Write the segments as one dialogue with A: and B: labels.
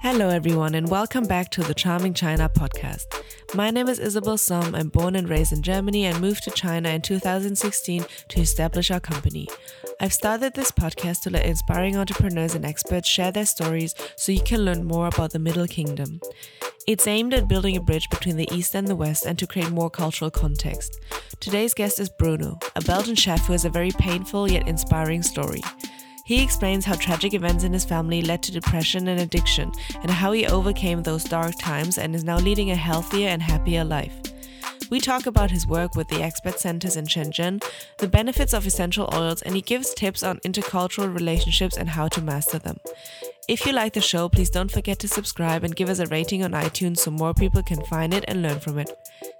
A: Hello, everyone, and welcome back to the Charming China podcast. My name is Isabel Som. I'm born and raised in Germany and moved to China in 2016 to establish our company. I've started this podcast to let inspiring entrepreneurs and experts share their stories so you can learn more about the Middle Kingdom. It's aimed at building a bridge between the East and the West and to create more cultural context. Today's guest is Bruno, a Belgian chef who has a very painful yet inspiring story. He explains how tragic events in his family led to depression and addiction, and how he overcame those dark times and is now leading a healthier and happier life. We talk about his work with the expat centers in Shenzhen, the benefits of essential oils, and he gives tips on intercultural relationships and how to master them. If you like the show, please don't forget to subscribe and give us a rating on iTunes so more people can find it and learn from it.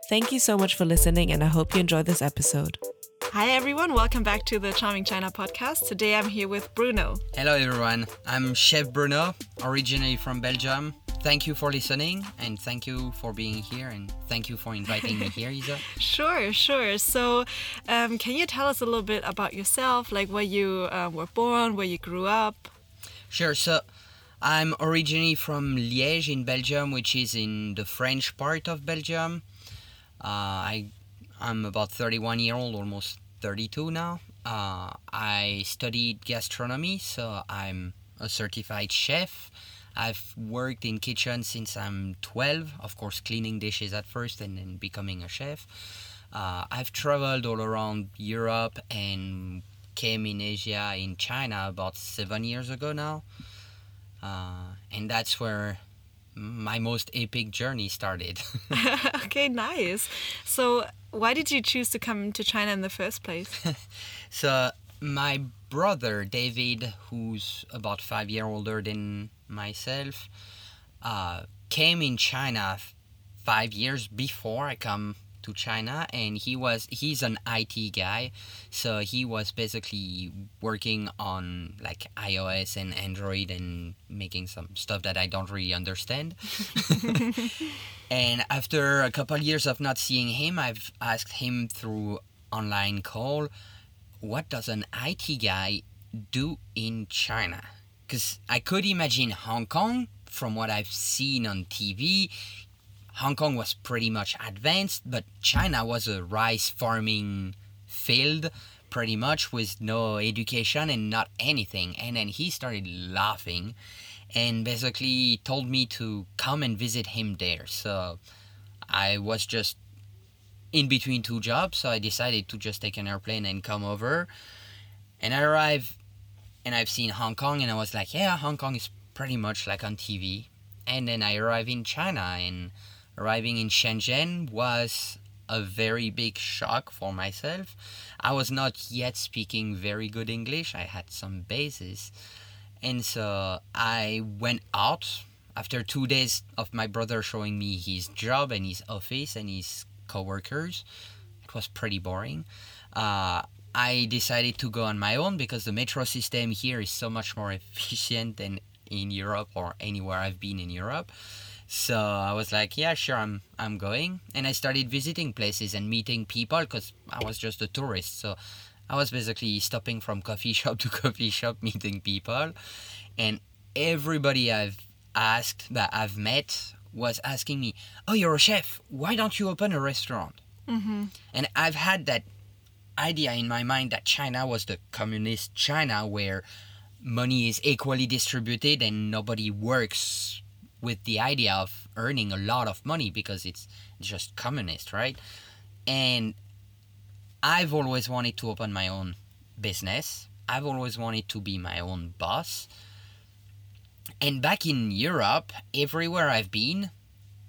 A: Thank you so much for listening, and I hope you enjoy this episode. Hi, everyone. Welcome back to the Charming China podcast. Today I'm here with Bruno.
B: Hello, everyone. I'm Chef Bruno, originally from Belgium. Thank you for listening and thank you for being here and thank you for inviting me here, Isa.
A: Sure, sure. So, um, can you tell us a little bit about yourself, like where you uh, were born, where you grew up?
B: Sure. So, I'm originally from Liège in Belgium, which is in the French part of Belgium. Uh, I I'm about 31 year old, almost 32 now. Uh, I studied gastronomy, so I'm a certified chef. I've worked in kitchen since I'm 12, of course, cleaning dishes at first and then becoming a chef. Uh, I've traveled all around Europe and came in Asia, in China, about seven years ago now. Uh, and that's where my most epic journey started.
A: okay, nice. So, why did you choose to come to China in the first place?
B: so, my brother David, who's about five years older than myself, uh, came in China five years before I come to China and he was he's an IT guy. So he was basically working on like iOS and Android and making some stuff that I don't really understand. And after a couple years of not seeing him I've asked him through online call what does an IT guy do in China? Because I could imagine Hong Kong from what I've seen on TV Hong Kong was pretty much advanced, but China was a rice farming field pretty much with no education and not anything. And then he started laughing and basically told me to come and visit him there. So I was just in between two jobs, so I decided to just take an airplane and come over. And I arrived and I've seen Hong Kong and I was like, yeah, Hong Kong is pretty much like on TV. And then I arrived in China and arriving in Shenzhen was a very big shock for myself. I was not yet speaking very good English, I had some bases. And so I went out after two days of my brother showing me his job and his office and his coworkers. It was pretty boring. Uh, I decided to go on my own because the metro system here is so much more efficient than in Europe or anywhere I've been in Europe. So I was like, yeah, sure, I'm I'm going, and I started visiting places and meeting people because I was just a tourist. So I was basically stopping from coffee shop to coffee shop, meeting people, and everybody I've asked that I've met was asking me, "Oh, you're a chef. Why don't you open a restaurant?" Mm-hmm. And I've had that idea in my mind that China was the communist China where money is equally distributed and nobody works with the idea of earning a lot of money because it's just communist, right? And I've always wanted to open my own business. I've always wanted to be my own boss. And back in Europe, everywhere I've been,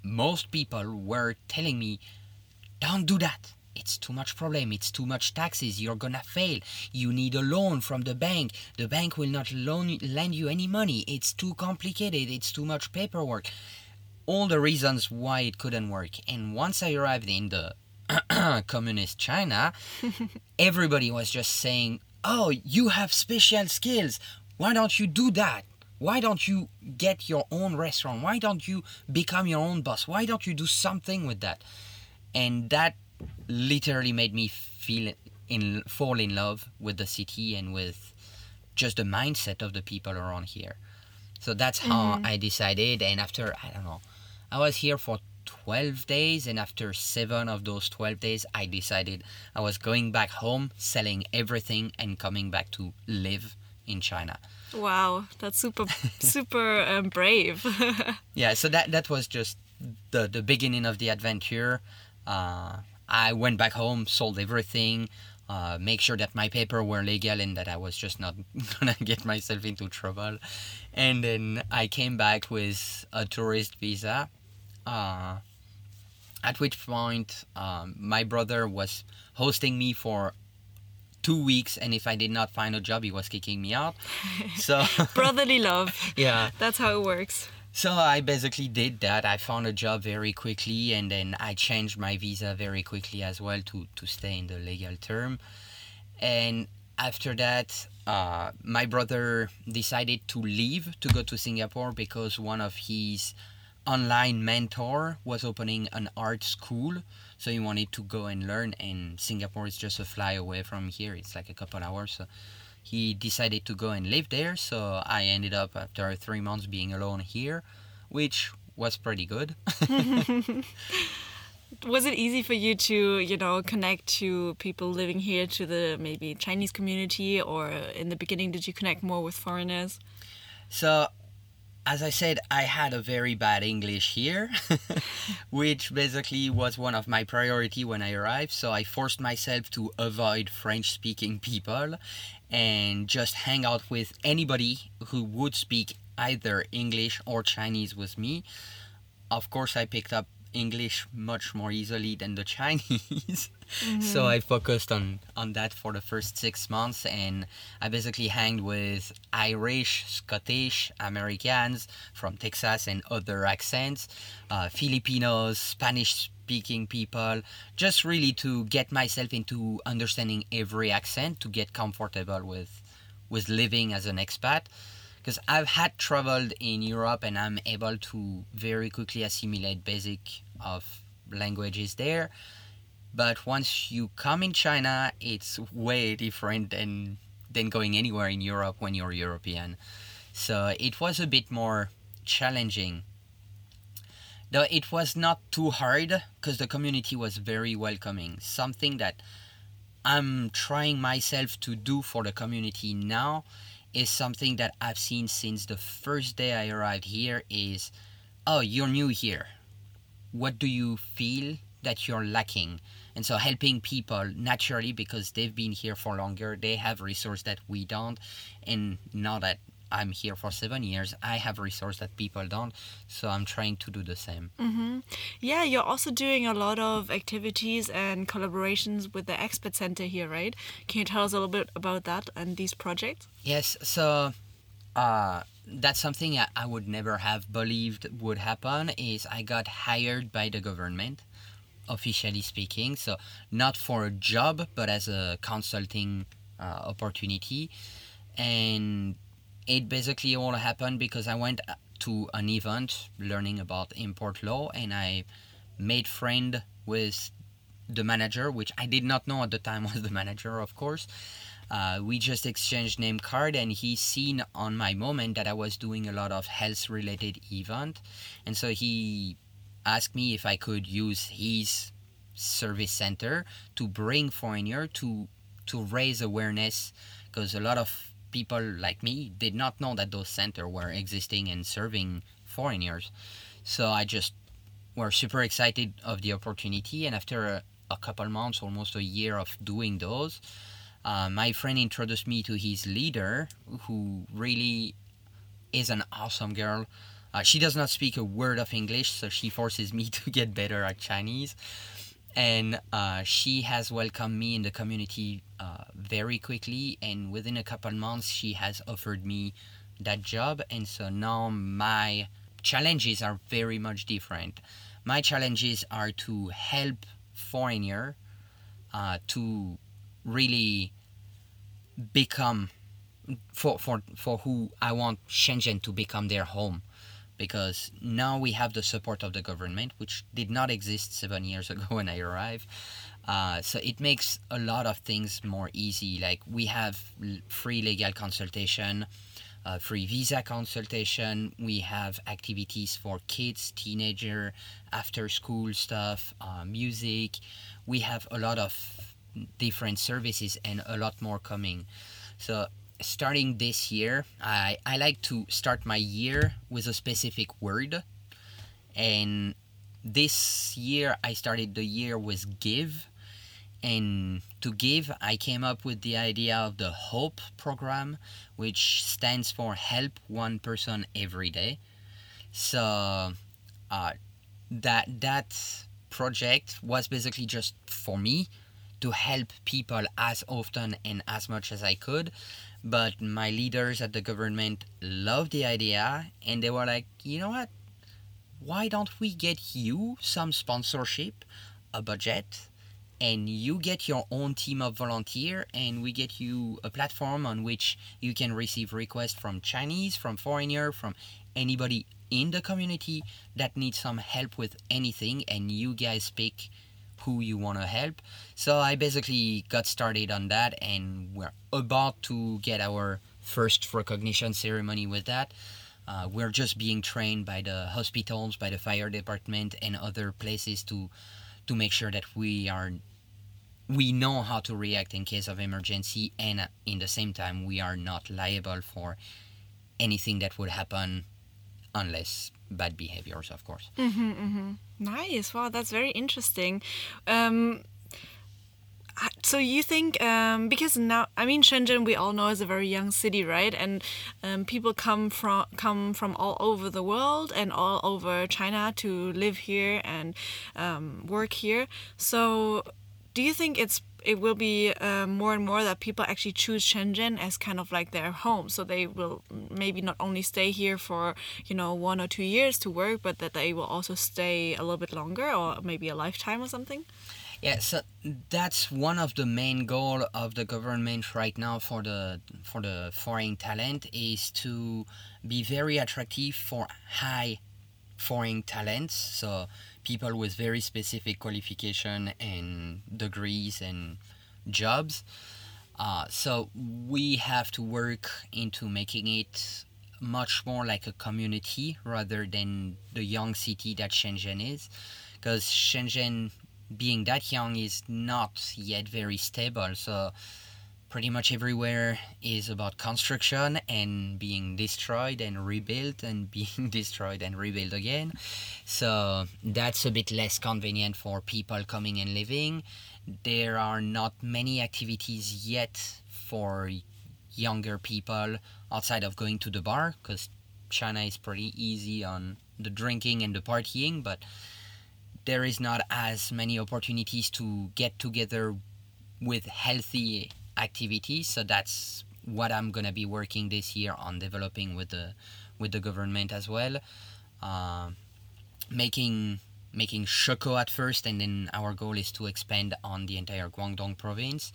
B: most people were telling me, don't do that it's too much problem. It's too much taxes. You're gonna fail. You need a loan from the bank. The bank will not loan lend you any money. It's too complicated. It's too much paperwork. All the reasons why it couldn't work. And once i arrived in the communist china everybody was just saying oh you have special skills. Why don't you do that? Why don't you get your own restaurant? Why don't you become your own boss? Why don't you do something with that? And that literally made me feel in fall in love with the city and with just the mindset of the people around here. So that's how I decided. And after, I don't know, I was here for 12 days. And after seven of those 12 days, I decided I was going back home, selling everything, and coming back to live in China.
C: Wow, that's super, super um, brave.
B: Yeah, so that, that was just the, the beginning of the adventure. Uh, I went back home, sold everything, uh, make sure that my paper were legal and that I was just not gonna get myself into trouble. And then I came back with a tourist visa. Uh, at which point, um, my brother was hosting me for two weeks, and if I did not find a job, he was kicking me out. So
C: Brotherly love.
B: yeah,
C: That's how it works.
B: So I basically did that. I found a job very quickly, and then I changed my visa very quickly as well to to stay in the legal term. And after that, uh, my brother decided to leave to go to Singapore because one of his online mentor was opening an art school so he wanted to go and learn and singapore is just a fly away from here it's like a couple hours so he decided to go and live there so i ended up after three months being alone here which was pretty good
C: Was it easy for you to, you know, connect to people living here, to the maybe Chinese community, or in the beginning, did you connect more with foreigners?
B: So, as I said, I had a very bad English here, which basically was one of my priority when I arrived. So I forced myself to avoid French-speaking people and just hang out with anybody who would speak either English or Chinese with me. Of course, I picked up English much more easily than the Chinese. so I focused on on that for the first six months, and I basically hanged with Irish, Scottish, Americans from Texas and other accents, uh, Filipinos, Spanish-speaking people, just really to get myself into understanding every accent to get comfortable with with living as an expat because I've had traveled in Europe and I'm able to very quickly assimilate basic of languages there. But once you come in China, it's way different than than going anywhere in Europe when you're European. So it was a bit more challenging. Though it was not too hard because the community was very welcoming. Something that I'm trying myself to do for the community now is something that I've seen since the first day I arrived here is oh you're new here. What do you feel that you're lacking? And so helping people naturally because they've been here for longer they have resource that we don't and now that I'm here for seven years I have resources that people don't so I'm trying to do the same
C: Yeah, you're also doing a lot of activities and collaborations with the Expat Center here, right? Can you tell us a little bit about that and these projects?
B: Yes, so uh, that's something I, I would never have believed would happen. Is I got hired by the government, officially speaking. So not for a job, but as a consulting uh, opportunity, and it basically all happened because I went uh, to an event learning about import law, and I made friend with the manager, which I did not know at the time was the manager, of course. Uh, we just exchanged name card, and he seen on my moment that I was doing a lot of health related event, and so he asked me if I could use his service center to bring foreigner to to raise awareness, because a lot of people like me did not know that those center were existing and serving foreigners. So I just were super excited of the opportunity, and after a, a couple months, almost a year of doing those, uh, my friend introduced me to his leader, who really is an awesome girl. Uh, she does not speak a word of English, so she forces me to get better at Chinese. And uh, she has welcomed me in the community uh, very quickly, and within a couple months, she has offered me that job. And so now my challenges are very much different. My challenges are to help foreigner uh, to really become for, for for who I want Shenzhen to become their home because now we have the support of the government which did not exist seven years ago when I arrived uh, so it makes a lot of things more easy like we have free legal consultation uh, free visa consultation. We have activities for kids, teenager, after school stuff, uh, music. We have a lot of different services and a lot more coming. So starting this year, I, I like to start my year with a specific word. And this year, I started the year with give. And to give, I came up with the idea of the HOPE program, which stands for Help One Person Every Day. So uh, that that project was basically just for me to help people as often and as much as I could. But my leaders at the government loved the idea and they were like, you know what? Why don't we get you some sponsorship, a budget, and you get your own team of volunteer and we get you a platform on which you can receive requests from Chinese, from foreigner, from anybody in the community that needs some help with anything and you guys pick who you want to help. So I basically got started on that, and we're about to get our first recognition ceremony with that. Uh, we're just being trained by the hospitals, by the fire department, and other places to to make sure that we are we know how to react in case of emergency, and in the same time we are not liable for anything that would happen unless bad behaviors, of course.
C: Mm-hmm, mm-hmm. Nice. Wow, that's very interesting. Um, so you think um, because now I mean Shenzhen we all know is a very young city right and um, people come from come from all over the world and all over China to live here and um, work here so do you think it's it will be uh, more and more that people actually choose Shenzhen as kind of like their home. So they will maybe not only stay here for you know one or two years to work, but that they will also stay a little bit longer or maybe a lifetime or something.
B: Yeah, so that's one of the main goal of the government right now for the for the foreign talent is to be very attractive for high foreign talents. So people with very specific qualification and degrees and jobs. Uh, so we have to work into making it much more like a community rather than the young city that Shenzhen is, because Shenzhen, being that young, is not yet very stable. So pretty much everywhere is about construction and being destroyed and rebuilt and being destroyed and rebuilt again. So that's a bit less convenient for people coming and living. There are not many activities yet for younger people outside of going to the bar because China is pretty easy on the drinking and the partying, but there is not as many opportunities to get together with healthy activities. So that's what I'm gonna be working this year on developing with the with the government as well. Uh, making making Shekou at first, and then our goal is to expand on the entire Guangdong province,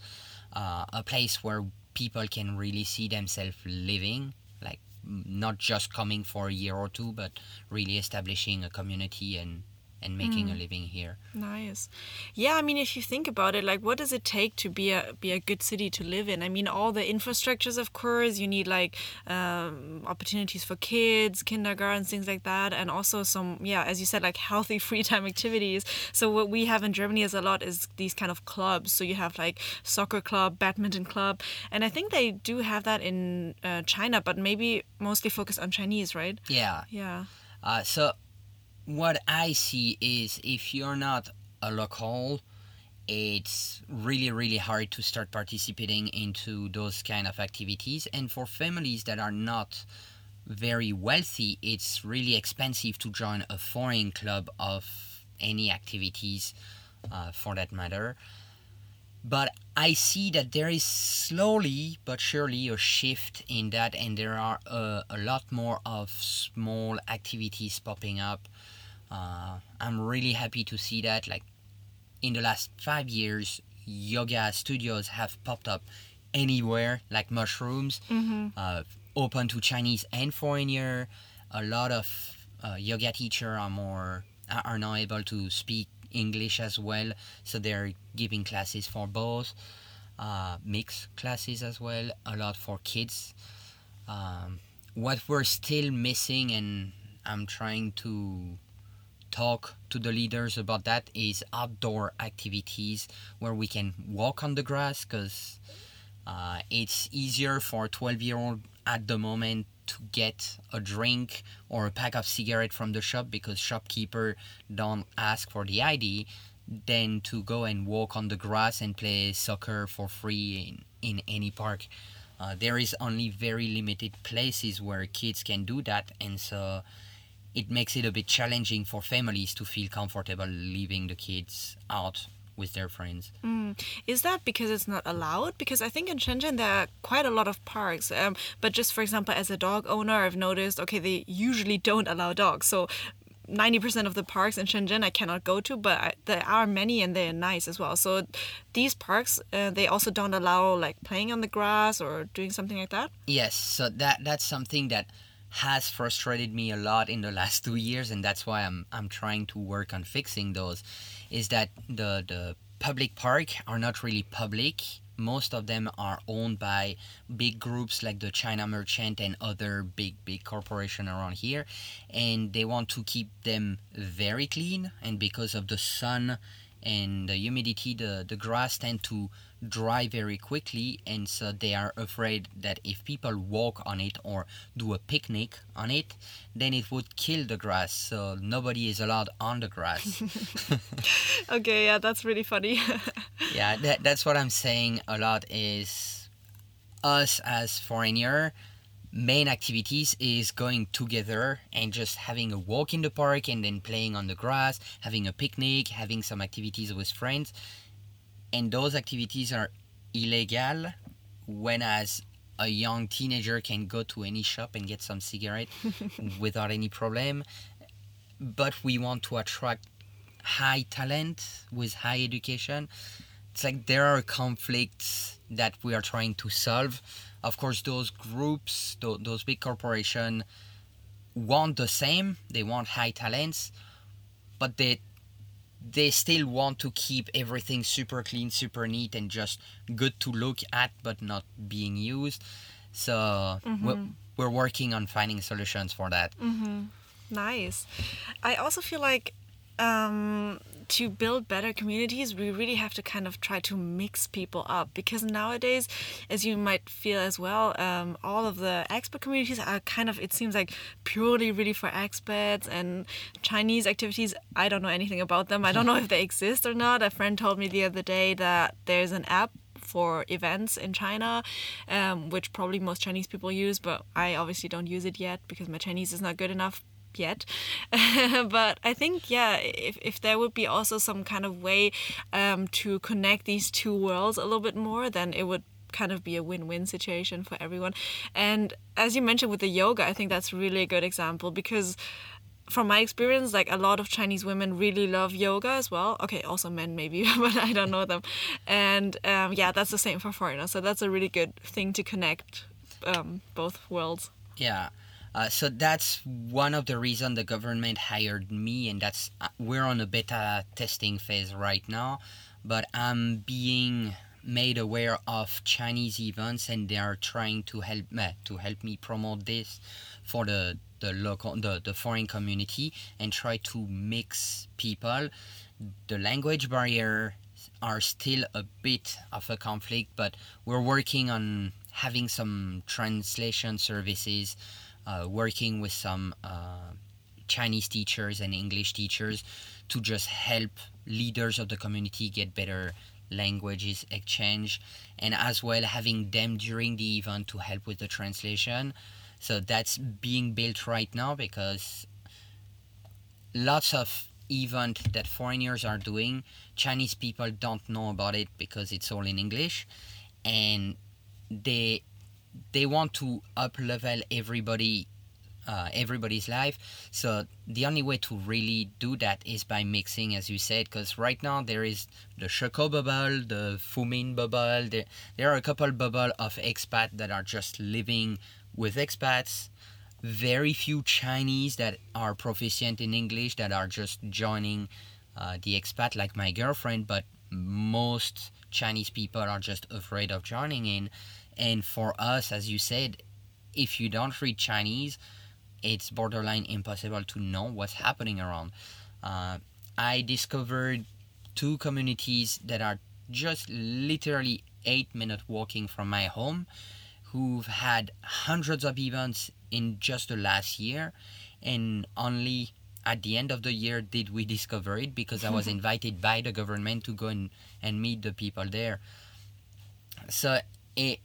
B: uh, a place where people can really see themselves living, like not just coming for a year or two, but really establishing a community and and making mm. a living here.
C: Nice. Yeah, I mean if you think about it, like what does it take to be a be a good city to live in? I mean all the infrastructures of course, you need like um, opportunities for kids, kindergartens, things like that, and also some yeah, as you said, like healthy free time activities. So what we have in Germany is a lot is these kind of clubs. So you have like soccer club, badminton club, and I think they do have that in uh, China, but maybe mostly focused on Chinese, right?
B: Yeah.
C: Yeah.
B: Uh, so what I see is if you're not a local, it's really really hard to start participating into those kind of activities. And for families that are not very wealthy it's really expensive to join a foreign club of any activities uh, for that matter. But i see that there is slowly but surely a shift in that and there are a, a lot more of small activities popping up uh, I'm really happy to see that. Like in the last five years, yoga studios have popped up anywhere, like mushrooms,
C: mm-hmm.
B: uh, open to Chinese and foreigner. A lot of uh, yoga teacher are more are now able to speak English as well, so they're giving classes for both. Uh, mixed classes as well, a lot for kids. Um, what we're still missing, and I'm trying to talk to the leaders about that, is outdoor activities where we can walk on the grass because uh, it's easier for a 12 year old at the moment to get a drink or a pack of cigarette from the shop because shopkeeper don't ask for the ID than to go and walk on the grass and play soccer for free in, in any park. Uh, there is only very limited places where kids can do that and so it makes it a bit challenging for families to feel comfortable leaving the kids out with their friends.
C: Mm. Is that because it's not allowed? Because I think in Shenzhen there are quite a lot of parks. Um, but just for example, as a dog owner, I've noticed okay, they usually don't allow dogs. So 90% of the parks in Shenzhen I cannot go to, but I, there are many and they're nice as well. So these parks, uh, they also don't allow like playing on the grass or doing something like that.
B: Yes, so that that's something that has frustrated me a lot in the last two years, and that's why I'm I'm trying to work on fixing those. Is that the the public park are not really public. Most of them are owned by big groups like the China Merchant and other big big corporation around here, and they want to keep them very clean. And because of the sun and the humidity, the the grass tend to dry very quickly and so they are afraid that if people walk on it or do a picnic on it then it would kill the grass so nobody is allowed on the grass.
C: Okay yeah that's really funny.
B: Yeah that, that's what i'm saying a lot is us as foreigner main activities is going together and just having a walk in the park and then playing on the grass having a picnic having some activities with friends and those activities are illegal when as a young teenager can go to any shop and get some cigarette without any problem. But we want to attract high talent with high education. It's like there are conflicts that we are trying to solve. Of course those groups th- those big corporations want the same. They want high talents but they they still want to keep everything super clean, super neat, and just good to look at, but not being used. So mm-hmm. we're, we're working on finding solutions for that.
C: Mm-hmm. Nice. I also feel like um, to build better communities, we really have to kind of try to mix people up because nowadays, as you might feel as well, um, all of the expat communities are kind of, it seems like purely really for expats and Chinese activities. I don't know anything about them. I don't know if they exist or not. A friend told me the other day that there's an app for events in China, um, which probably most Chinese people use, but I obviously don't use it yet because my Chinese is not good enough yet. but I think, yeah, if, if there would be also some kind of way um, to connect these two worlds a little bit more, then it would kind of be a win-win situation for everyone. And as you mentioned with the yoga, I think that's really a good example because from my experience, like a lot of Chinese women really love yoga as well. Okay, also men maybe, but I don't know them. And um, yeah, that's the same for foreigners. So that's a really good thing to connect um, both worlds.
B: Yeah. Uh, so that's one of the reasons the government hired me, and that's uh, we're on a beta testing phase right now. But I'm being made aware of Chinese events, and they are trying to help me to help me promote this for the the local the, the foreign community and try to mix people. The language barrier are still a bit of a conflict, but we're working on having some translation services working with some uh, Chinese teachers and English teachers to just help leaders of the community get better languages exchange and as well having them during the event to help with the translation. So that's being built right now because lots of event that foreigners are doing chinese people don't know about it because it's all in english. And they they want to up level everybody uh, everybody's life. So the only way to really do that is by mixing as you said because right now there is the Shekou bubble the Fumin bubble. There, there are a couple bubble of expat that are just living with expats. Very few chinese that are proficient in english that are just joining uh, the expat like my girlfriend but most chinese people are just afraid of joining in and for us, as you said, if you don't read Chinese, it's borderline impossible to know what's happening around. Uh, I discovered two communities that are just literally eight minute walking from my home who've had hundreds of events in just the last year and only at the end of the year did we discover it because I was invited by the government to go and, and meet the people there. So it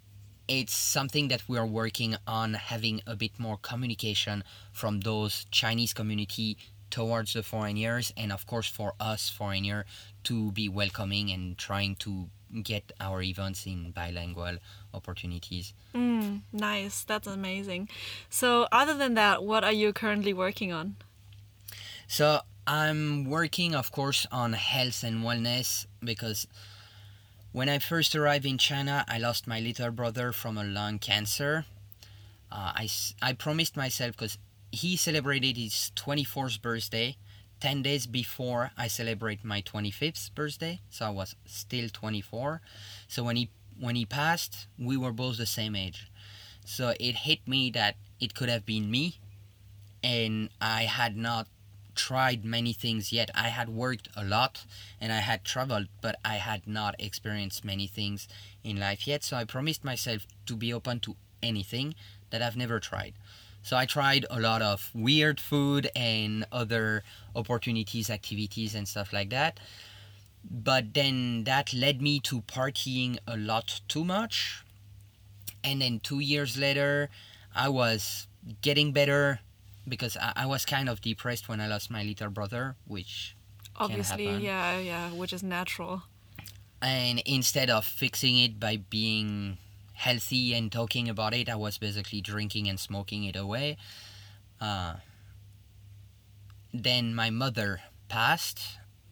B: it's something that we are working on having a bit more communication from those Chinese community towards the foreigners and of course for us foreigner to be welcoming and trying to get our events in bilingual opportunities.
C: Mm, nice. That's amazing. So, other than that, what are you currently working on?
B: So, I'm working, of course, on health and wellness because when I first arrived in China, I lost my little brother from a lung cancer. Uh, I, I promised myself because he celebrated his 24th birthday 10 days before I celebrate my 25th birthday, so I was still 24. So when he when he passed, we were both the same age. So it hit me that it could have been me and I had not tried many things yet. I had worked a lot and I had traveled, but I had not experienced many things in life yet. So I promised myself to be open to anything that I've never tried. So I tried a lot of weird food and other opportunities, activities, and stuff like that. But then that led me to partying a lot too much. And then two years later, I was getting better because I, I was kind of depressed when I lost my little brother, which
C: Obviously, yeah, yeah, which is natural.
B: and instead of fixing it by being healthy and talking about it, I was basically drinking and smoking it away. Uh, then my mother passed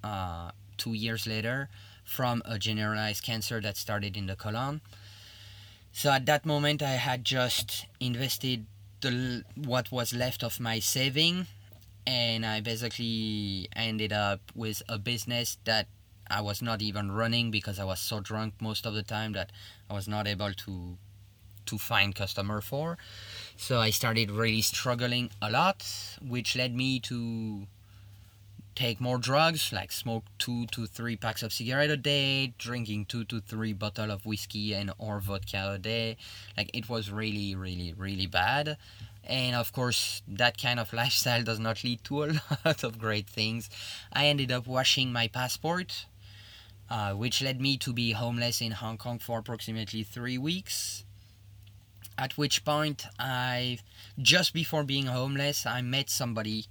B: uh, two years later from a generalized cancer that started in the colon. So at that moment, I had just invested the what was left of my saving, and I basically ended up with a business that I was not even running because I was so drunk most of the time that I was not able to to find customer for. So I started really struggling a lot, which led me to take more drugs, like smoke two to three packs of cigarette a day, drinking two to three bottle of whiskey and or vodka a day. Like it was really, really, really bad. And of course, that kind of lifestyle does not lead to a lot of great things. I ended up washing my passport, uh, which led me to be homeless in Hong Kong for approximately three weeks. At which point, I just before being homeless, I met somebody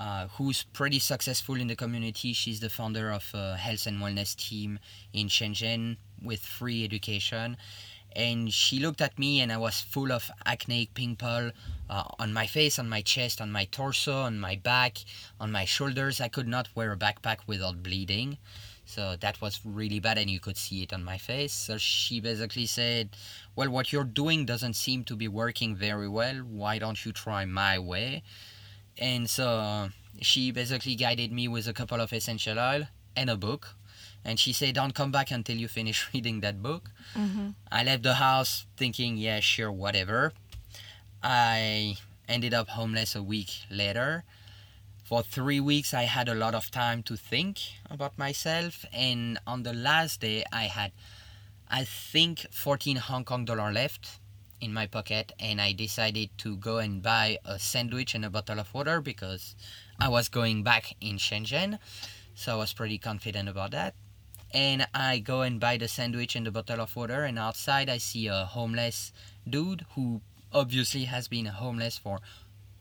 B: uh, who's pretty successful in the community. She's the founder of a health and wellness team in Shenzhen with free education. And she looked at me, and I was full of acne pimple uh, on my face, on my chest, on my torso, on my back, on my shoulders. I could not wear a backpack without bleeding. So that was really bad, and you could see it on my face. So she basically said, Well, what you're doing doesn't seem to be working very well. Why don't you try my way? And so she basically guided me with a couple of essential oil and a book. And she said don't come back until you finish reading that book.
C: Mm-hmm.
B: i left the house thinking yeah sure whatever. I ended up homeless a week later. For three weeks i had a lot of time to think about myself. And on the last day i had i think 14 hong kong dollar left in my pocket and I decided to go and buy a sandwich and a bottle of water because I was going back in Shenzhen. So I was pretty confident about that. And I go and buy the sandwich and the bottle of water and outside I see a homeless dude who obviously has been homeless for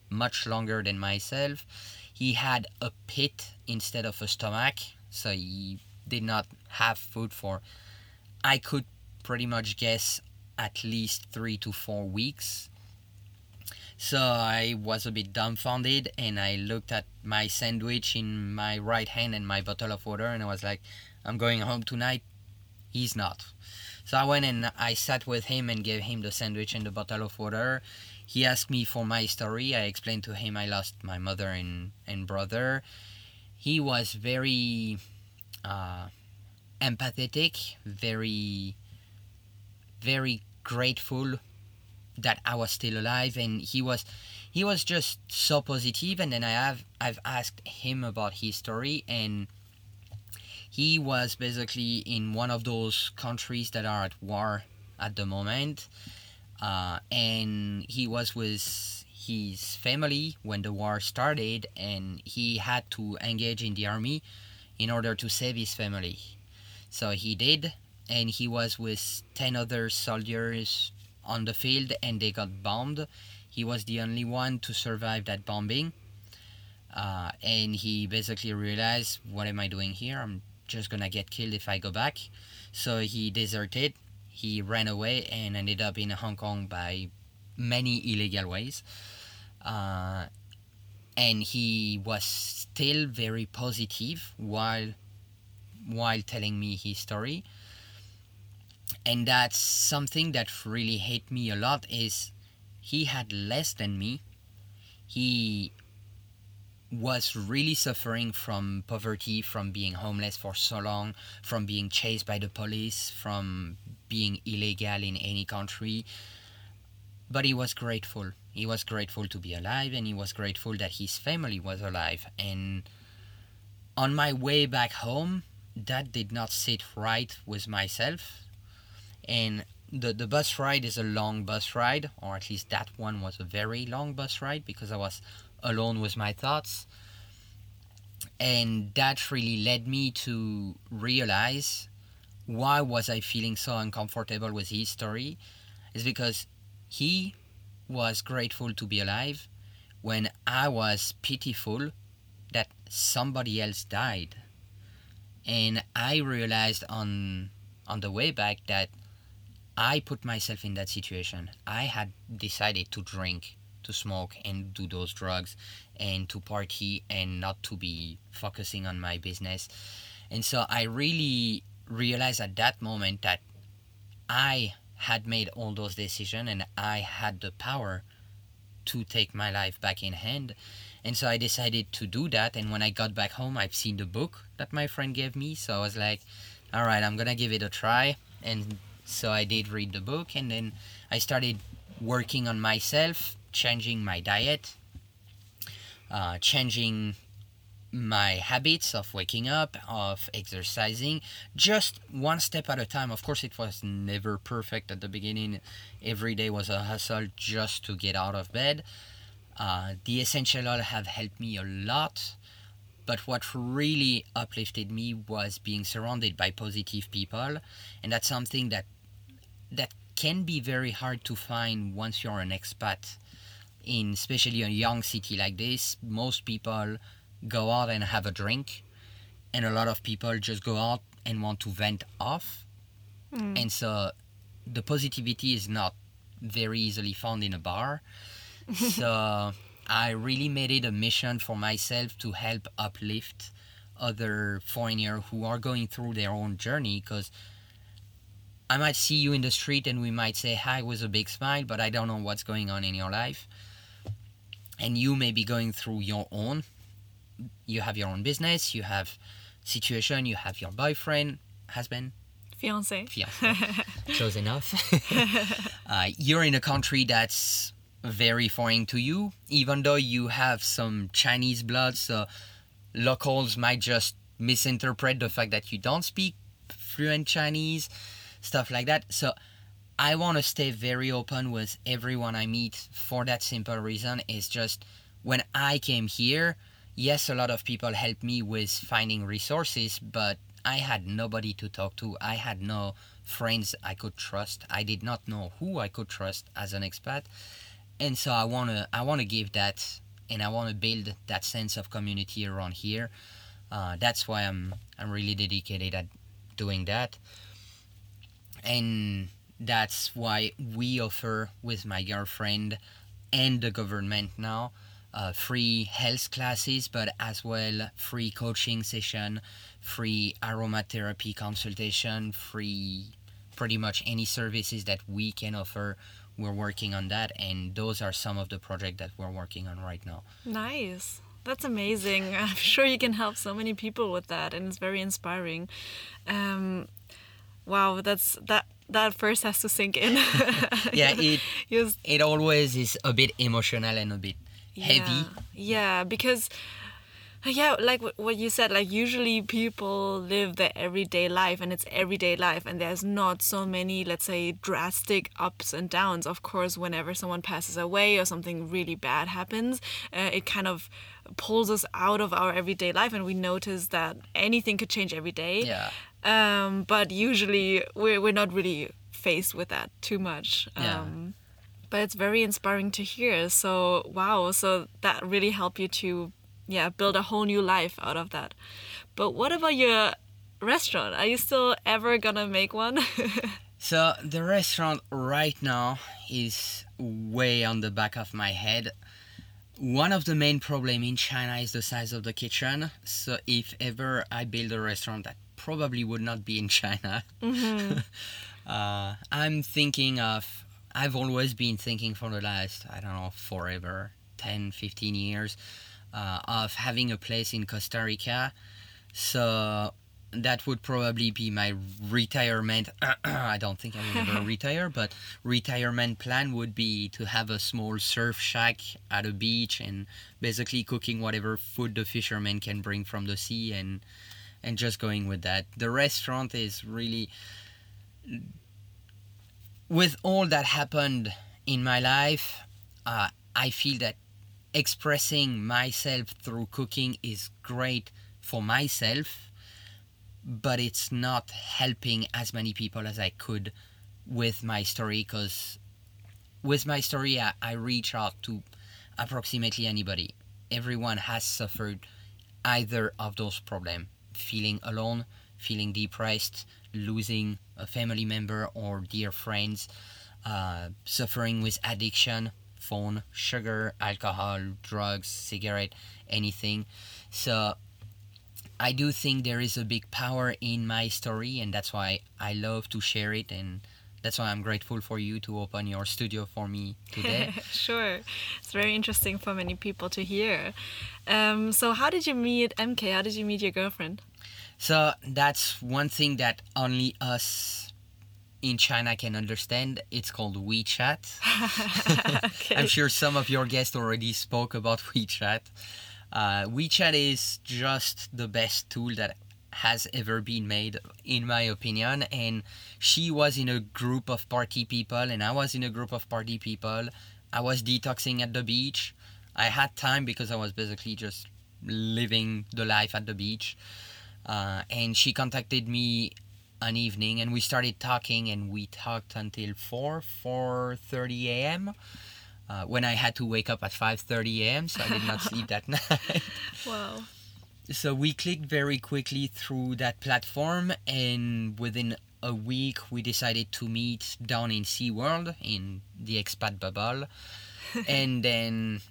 B: much longer than myself. He had a pit instead of a stomach, so he did not have food for I could pretty much guess at least three to four weeks. So I was a bit dumbfounded and I looked at my sandwich in my right hand and my bottle of water and I was like, I'm going home tonight. He's not. So I went and I sat with him and gave him the sandwich and the bottle of water. He asked me for my story. I explained to him I lost my mother and, and brother. He was very uh, empathetic, very, very grateful that I was still alive, and he was he was just so positive. And then I have I've asked him about his story, and he was basically in one of those countries that are at war at the moment, uh, and he was with his family when the war started, and he had to engage in the army in order to save his family. So he did, and he was with 10 other soldiers on the field, and they got bombed. He was the only one to survive that bombing. Uh, and he basically realized, what am I doing here? I'm just gonna get killed if I go back. So he deserted. He ran away and ended up in Hong Kong by many illegal ways. Uh, and he was still very positive while while telling me his story and that's something that really hit me a lot is he had less than me. He was really suffering from poverty from being homeless for so long from being chased by the police from being illegal in any country. But he was grateful. He was grateful to be alive and he was grateful that his family was alive. And on my way back home that did not sit right with myself and the, the bus ride is a long bus ride or at least that one was a very long bus ride because i was alone with my thoughts. And that really led me to realize why was i feeling so uncomfortable with his story. Is because he was grateful to be alive when i was pitiful that somebody else died. And i realized on on the way back that i put myself in that situation i had decided to drink to smoke and do those drugs and to party and not to be focusing on my business and so i really realized at that moment that i had made all those decisions and i had the power to take my life back in hand and so I decided to do that. And when I got back home, I've seen the book that my friend gave me. So I was like, all right, I'm going to give it a try. And so I did read the book. And then I started working on myself, changing my diet, uh, changing my habits of waking up, of exercising, just one step at a time. Of course, it was never perfect at the beginning. Every day was a hustle just to get out of bed. Uh, the essential oil have helped me a lot, but what really uplifted me was being surrounded by positive people, and that's something that that can be very hard to find once you're an expat in especially a young city like this. Most people go out and have a drink, and a lot of people just go out and want to vent off,
C: Mm.
B: and so the positivity is not very easily found in a bar so I really made it a mission for myself to help uplift other foreigners who are going through their own journey because I might see you in the street and we might say hi with a big smile, but I don't know what's going on in your life. And you may be going through your own. You have your own business, you have situation, you have your boyfriend, husband,
C: Fiance.
B: fiance, close enough. uh, you're in a country that's very foreign to you, even though you have some Chinese blood, so locals might just misinterpret the fact that you don't speak fluent Chinese, stuff like that. So I want to stay very open with everyone I meet for that simple reason. It's just when I came here, yes, a lot of people helped me with finding resources, but I had nobody to talk to. I had no friends I could trust. I did not know who I could trust as an expat and so I wanna I wanna give that and I wanna build that sense of community around here. Uh, that's why I'm I'm really dedicated at doing that, and that's why we offer with my girlfriend and the government now uh, free health classes, but as well free coaching session, free aromatherapy consultation, free pretty much any services that we can offer we're working on that and those are some of the projects that we're working on right now
C: Nice. That's amazing. I'm sure you can help so many people with that, and it's very inspiring. Um, wow, that's that. that first has to sink in.
B: Yeah, it it always is a bit emotional and a bit heavy.
C: Yeah, yeah because yeah, like what you said, like usually people live their everyday life and it's everyday life, and there's not so many, let's say, drastic ups and downs. Of course, whenever someone passes away or something really bad happens, uh, it kind of pulls us out of our everyday life, and we notice that anything could change every day.
B: Yeah.
C: Um, but usually we're, we're not really faced with that too much.
B: Yeah.
C: Um, but it's very inspiring to hear. So wow, so that really helped you to yeah, build a whole new life out of that. But what about your restaurant? Are you still ever gonna make one?
B: So the restaurant right now is way on the back of my head. One of the main problem in China is the size of the kitchen. So if ever I build a restaurant, that probably would not be in China. uh, I'm thinking of. I've always been thinking for the last I don't know forever, 10, 15 years, uh, of having a place in Costa Rica. So that would probably be my retirement. I don't think I will ever retire, but retirement plan would be to have a small surf shack at a beach and basically cooking whatever food the fishermen can bring from the sea and and just going with that. The restaurant is really with all that happened in my life, uh, I feel that expressing myself through cooking is great for myself, but it's not helping as many people as I could with my story because with my story, I, I reach out to approximately anybody. Everyone has suffered either of those problems feeling alone, feeling depressed, losing a family member or dear friends, uh, suffering with addiction, phone, sugar, alcohol, drugs, cigarette, anything. So I do think there is a big power in my story, and that's why I love to share it, and that's why I'm grateful for you to open your studio for me today.
C: sure, it's very interesting for many people to hear. Um, so, how did you meet MK? How did you meet your girlfriend?
B: So that's one thing that only us in China can understand. It's called WeChat.
C: okay.
B: I'm sure some of your guests already spoke about WeChat. Uh, WeChat is just the best tool that has ever been made, in my opinion. And she was in a group of party people, and I was in a group of party people. I was detoxing at the beach. I had time because I was basically just living the life at the beach. Uh, and she contacted me an evening and we started talking and we talked until 4 4.30 a.m uh, when i had to wake up at 5.30 a.m so i did not sleep that night.
C: Wow.
B: so we clicked very quickly through that platform and within a week we decided to meet down in SeaWorld in the expat bubble. And then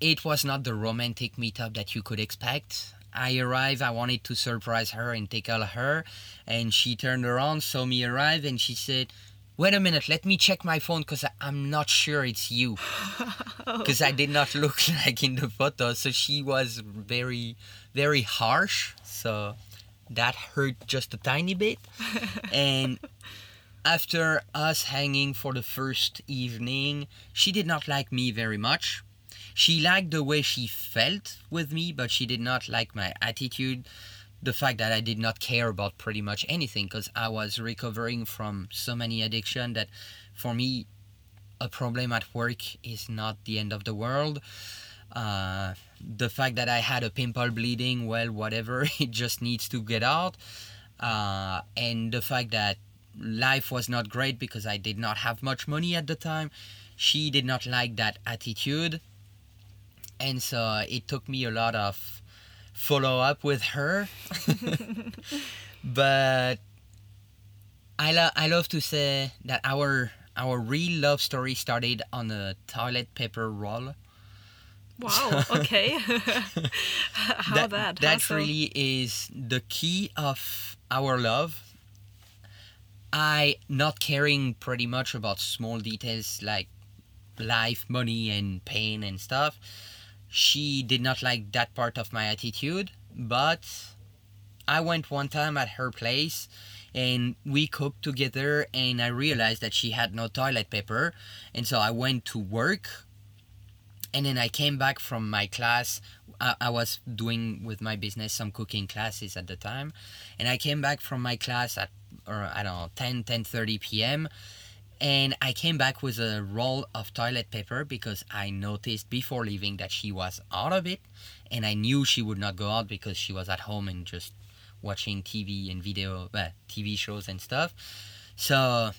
B: it was not the romantic meetup that you could expect I arrived, I wanted to surprise her and tickle her, and she turned around, saw me arrive, and she said, Wait a minute, let me check my phone because I'm not sure it's you. Because I did not look like in the photo. So she was very, very harsh. So that hurt just a tiny bit. and after us hanging for the first evening, she did not like me very much. She liked the way she felt with me, but she did not like my attitude. The fact that I did not care about pretty much anything because I was recovering from so many addiction that for me, a problem at work is not the end of the world. Uh, the fact that I had a pimple bleeding, well, whatever, it just needs to get out. Uh, and the fact that life was not great because I did not have much money at the time. She did not like that attitude and so uh, it took me a lot of follow up with her but I, lo- I love to say that our our real love story started on a toilet paper roll
C: Wow. Okay. How that?
B: that,
C: How
B: that
C: so?
B: really is the key of our love i not caring pretty much about small details like life money and pain and stuff she did not like that part of my attitude but i went one time at her place and we cooked together and i realized that she had no toilet paper. And so i went to work and then i came back from my class. I, I was doing with my business some cooking classes at the time. And i came back from my class at or i don't know 10 10 30 p.m and i came back with a roll of toilet paper because i noticed before leaving that she was out of it. And i knew she would not go out because she was at home and just watching tv and video uh, tv shows and stuff. So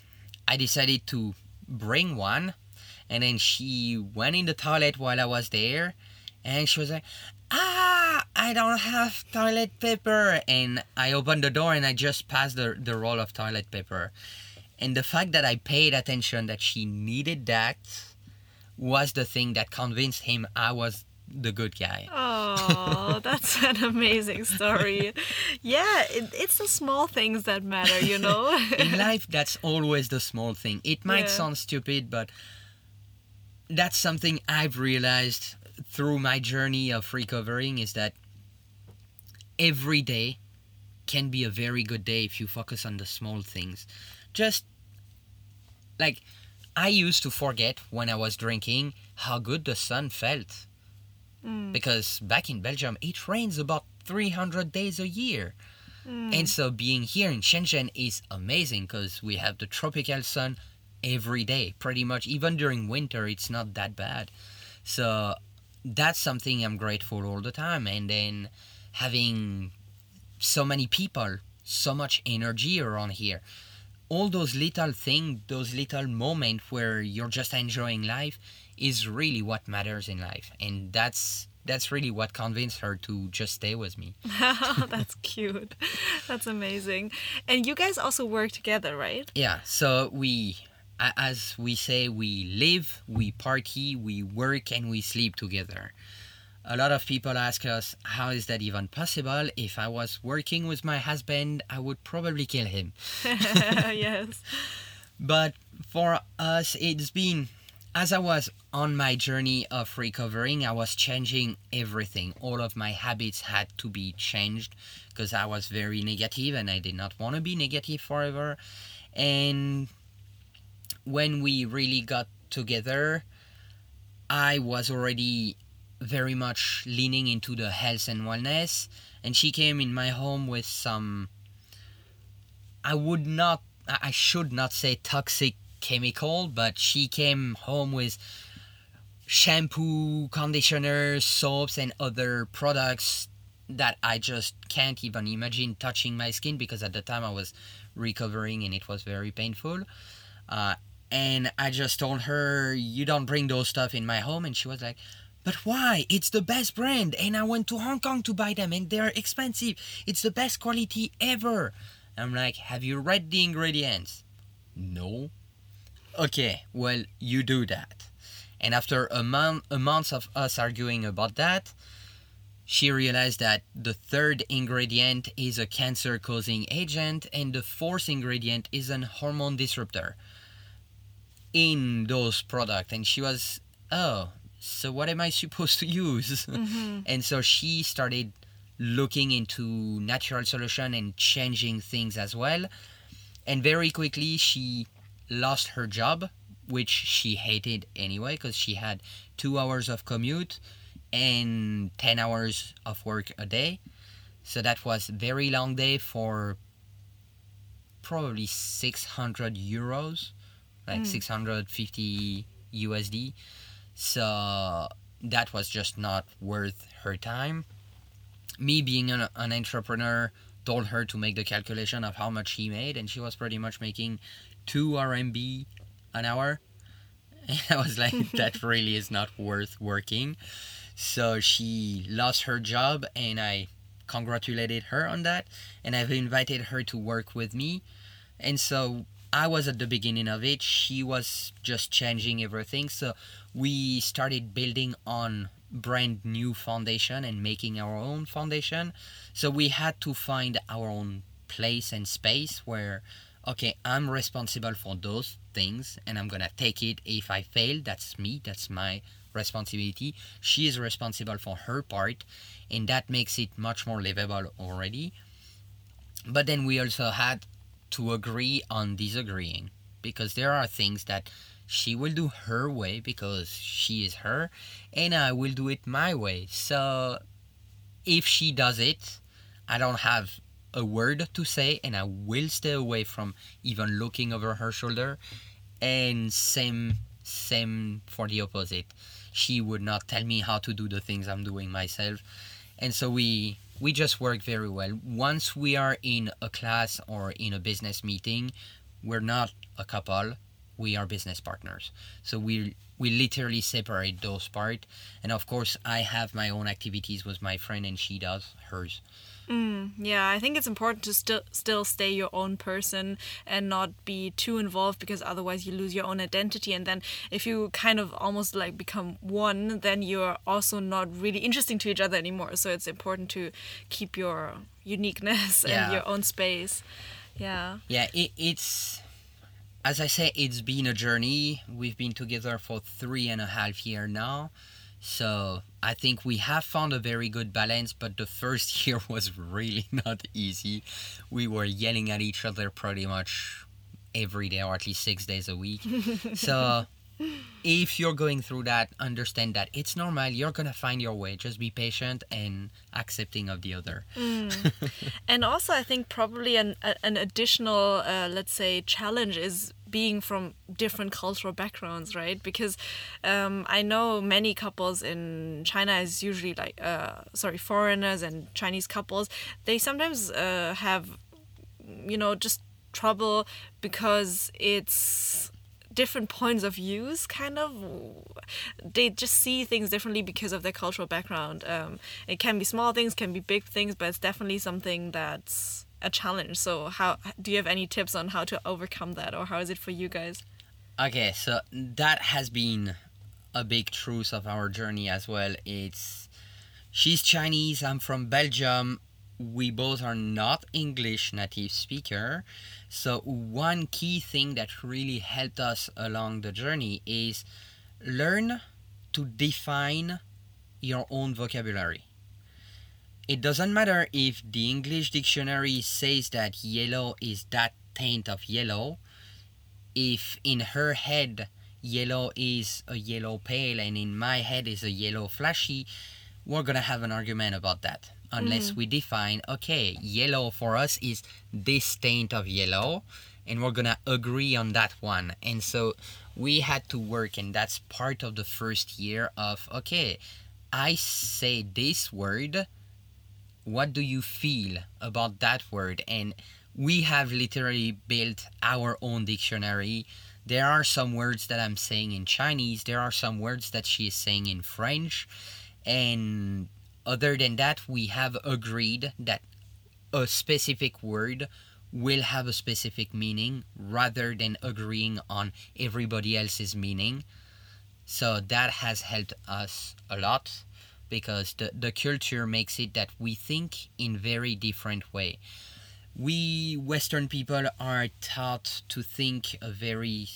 B: i decided to bring one. And then she went in the toilet while i was there. And she was like ah i don't have toilet paper. And i opened the door and i just passed the, the roll of toilet paper and the fact that i paid attention that she needed that was the thing that convinced him i was the good guy
C: Oh, that's an amazing story. Yeah, it, it's the small things that matter, you know?
B: in life that's always the small thing it might
C: Yeah.
B: sound stupid but that's something i've realized through my journey of recovering is that every day can be a very good day if you focus on the small things just like i used to forget when i was drinking how good the sun felt mm. because back in belgium it rains about 300 days a year mm. and so being here in Shenzhen is amazing because we have the tropical sun every day, pretty much. Even during winter, it's not that bad. So that's something I'm grateful all the time. And then having so many people, so much energy around here. All those little things, those little moments where you're just enjoying life is really what matters in life. And that's that's really what convinced her to just stay with me.
C: that's cute. That's amazing. And you guys also work together, right?
B: Yeah, so we, as we say, we live, we party, we work, and we sleep together. A lot of people ask us, how is that even possible? If I was working with my husband, I would probably kill him.
C: yes.
B: But for us, it's been, as I was on my journey of recovering, I was changing everything. All of my habits had to be changed because I was very negative and I did not want to be negative forever. And when we really got together, I was already very much leaning into the health and wellness. And she came in my home with some, I would not, I should not say toxic chemical, but she came home with shampoo, conditioners, soaps, and other products that I just can't even imagine touching my skin because at the time I was recovering and it was very painful. Uh, and I just told her, You don't bring those stuff in my home. And she was like, But why? It's the best brand. And I went to Hong Kong to buy them and they're expensive. It's the best quality ever. I'm like, Have you read the ingredients? No. Okay, well, you do that. And after a month, a month of us arguing about that, she realized that the third ingredient is a cancer causing agent and the fourth ingredient is an hormone disruptor in those products. And she was, oh, so what am I supposed to use? Mm-hmm. and so she started looking into natural solution and changing things as well. And very quickly, she lost her job, which she hated anyway, because she had two hours of commute and 10 hours of work a day. So that was very long day for probably 600 euros, like mm. 650 USD. So that was just not worth her time. Me being an, an entrepreneur told her to make the calculation of how much she made, and she was pretty much making two RMB an hour. And I was like, that really is not worth working. So she lost her job, and I congratulated her on that. And I've invited her to work with me. And so I was at the beginning of it. She was just changing everything. So we started building on brand new foundation and making our own foundation. So we had to find our own place and space where okay, I'm responsible for those things and I'm gonna take it. If I fail, that's me, that's my responsibility. She is responsible for her part, and that makes it much more livable already. But then we also had to agree on disagreeing because there are things that she will do her way because she is her and I will do it my way. So if she does it, I don't have a word to say and I will stay away from even looking over her shoulder. And same same for the opposite. She would not tell me how to do the things I'm doing myself. And so we we just work very well. Once we are in a class or in a business meeting, we're not a couple, we are business partners. So we we literally separate those part. And of course, I have my own activities with my friend, and she does hers.
C: Mm, yeah, I think it's important to still still stay your own person and not be too involved because otherwise you lose your own identity and then if you kind of almost like become one, then you're also not really interesting to each other anymore. So it's important to keep your uniqueness
B: Yeah.
C: and your own space. Yeah.
B: Yeah, it, it's as I say, it's been a journey. We've been together for three and a half year now. So I think we have found a very good balance, but the first year was really not easy. We were yelling at each other pretty much every day or at least six days a week. so if you're going through that, understand that it's normal. You're gonna find your way. Just be patient and accepting of the other.
C: And also, I think probably an an additional, uh, let's say, challenge is being from different cultural backgrounds, right? Because um, I know many couples in China is usually like, uh, sorry, foreigners and Chinese couples. They sometimes uh, have, you know, just trouble because it's different points of views kind of they just see things differently because of their cultural background um, it can be small things can be big things but it's definitely something that's a challenge so how do you have any tips on how to overcome that or how is it for you guys
B: Okay, so that has been a big truth of our journey as well. It's she's Chinese, I'm from Belgium. We both are not English native speaker. So one key thing that really helped us along the journey is learn to define your own vocabulary. It doesn't matter if the English dictionary says that yellow is that taint of yellow if in her head yellow is a yellow pale and in my head is a yellow flashy, we're gonna have an argument about that. Unless mm-hmm. we define, okay, yellow for us is this taint of yellow, and we're gonna agree on that one. And so we had to work, and that's part of the first year of, okay, I say this word, what do you feel about that word? And we have literally built our own dictionary. There are some words that I'm saying in Chinese, there are some words that she is saying in French, and other than that, we have agreed that a specific word will have a specific meaning rather than agreeing on everybody else's meaning. So that has helped us a lot because the, the culture makes it that we think in very different way. We western people are taught to think a very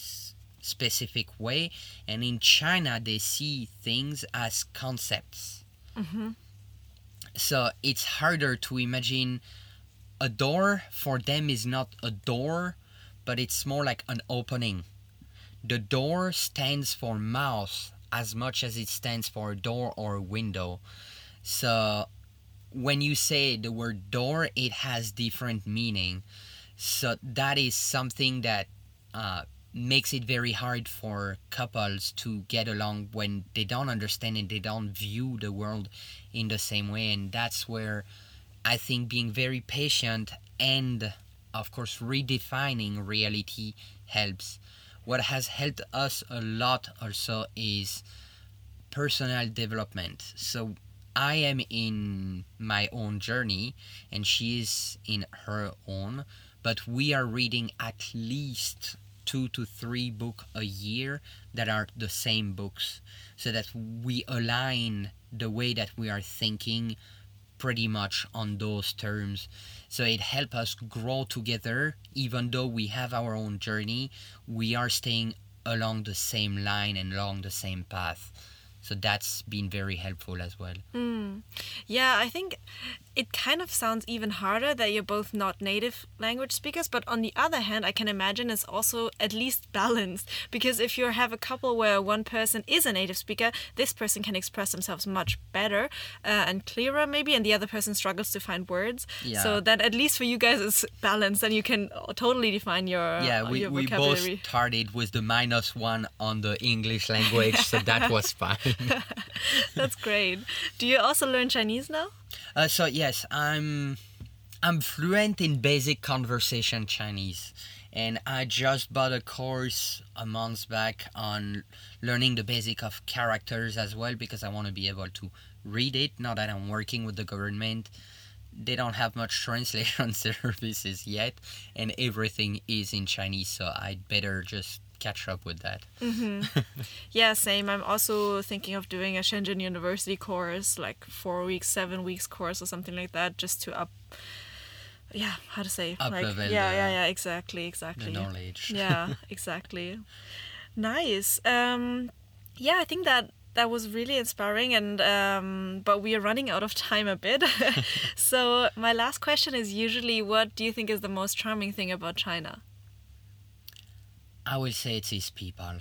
B: specific way and in china they see things as concepts. Mm-hmm. So it's harder to imagine a door. For them is not a door but it's more like an opening. The door stands for mouth as much as it stands for door or window so when you say the word door, it has different meaning. So that is something that uh, makes it very hard for couples to get along when they don't understand and they don't view the world in the same way. And that's where I think being very patient and, of course, redefining reality helps. What has helped us a lot also is personal development. So I am in my own journey and she is in her own, but we are reading at least two to three book a year that are the same books so that we align the way that we are thinking pretty much on those terms. So it helps us grow together even though we have our own journey we are staying along the same line and along the same path so that's been very helpful as well
C: Yeah, I think it kind of sounds even harder that you're both not native language speakers but on the other hand i can imagine it's also at least balanced because if you have a couple where one person is a native speaker this person can express themselves much better uh, and clearer maybe and the other person struggles to find words
B: Yeah.
C: so that at least for you guys is balanced and you can totally define your
B: yeah, we,
C: your
B: we both started with the minus one on the English language, so that was fine.
C: that's great do you also learn chinese now
B: Uh, so yes, I'm I'm fluent in basic conversation Chinese, and I just bought a course a month back on learning the basic of characters as well because I want to be able to read it. Now that I'm working with the government, they don't have much translation services yet, and everything is in Chinese, so I'd better just catch up with that.
C: Yeah, same. I'm also thinking of doing a Shenzhen University course, like four weeks, seven weeks course or something like that, just to up. Yeah, how to say?
B: Up
C: like, yeah, yeah, yeah, exactly, exactly.
B: The knowledge.
C: yeah, exactly. Nice. Um, yeah, I think that that was really inspiring, and um, but we are running out of time a bit. so my last question is usually, what do you think is the most charming thing about China?
B: I will say it is people.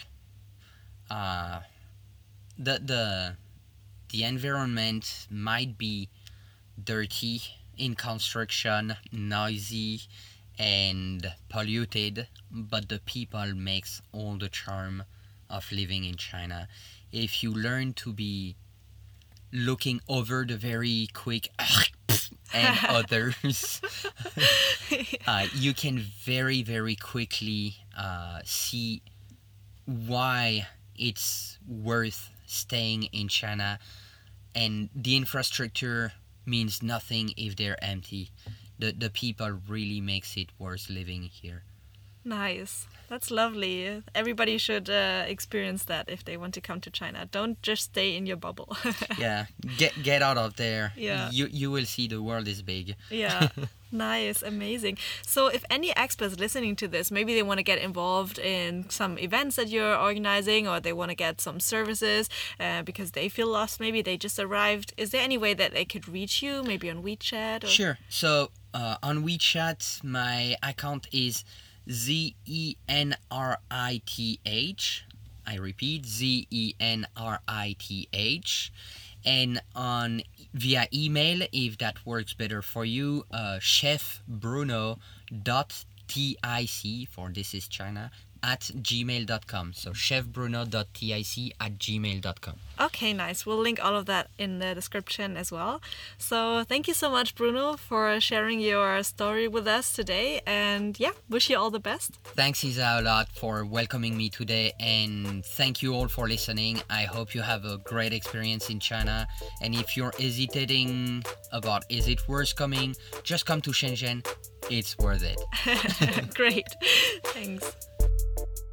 B: Uh, the the the environment might be dirty in construction, noisy, and polluted, but the people makes all the charm of living in China. If you learn to be looking over the very quick and others uh, you can very very quickly uh, see why it's worth staying in China and the infrastructure means nothing if they're empty the, the people really makes it worth living here
C: Nice. That's lovely. Everybody should uh, experience that if they want to come to China. Don't just stay in your bubble.
B: yeah get get out of there
C: Yeah.
B: you you will see the world is big
C: yeah. Nice, amazing. So, if any experts listening to this, maybe they want to get involved in some events that you're organizing, or they want to get some services uh, because they feel lost, maybe they just arrived. Is there any way that they could reach you? Maybe on WeChat? Or...
B: Sure. So uh, on WeChat, my account is Z E N R I T H. I repeat, Z E N R I T H. And on via email, if that works better for you, uh, chefbruno.tic for this is China at gmail.com. So chefbruno.tic at gmail.com.
C: Okay, nice. We'll link all of that in the description as well. So, thank you so much, Bruno, for sharing your story with us today. And yeah, wish you all the best.
B: Thanks, Isa, a lot for welcoming me today, and thank you all for listening. I hope you have a great experience in China. And if you're hesitating about is it worth coming, just come to Shenzhen. It's worth it.
C: Great. Thanks. Thank you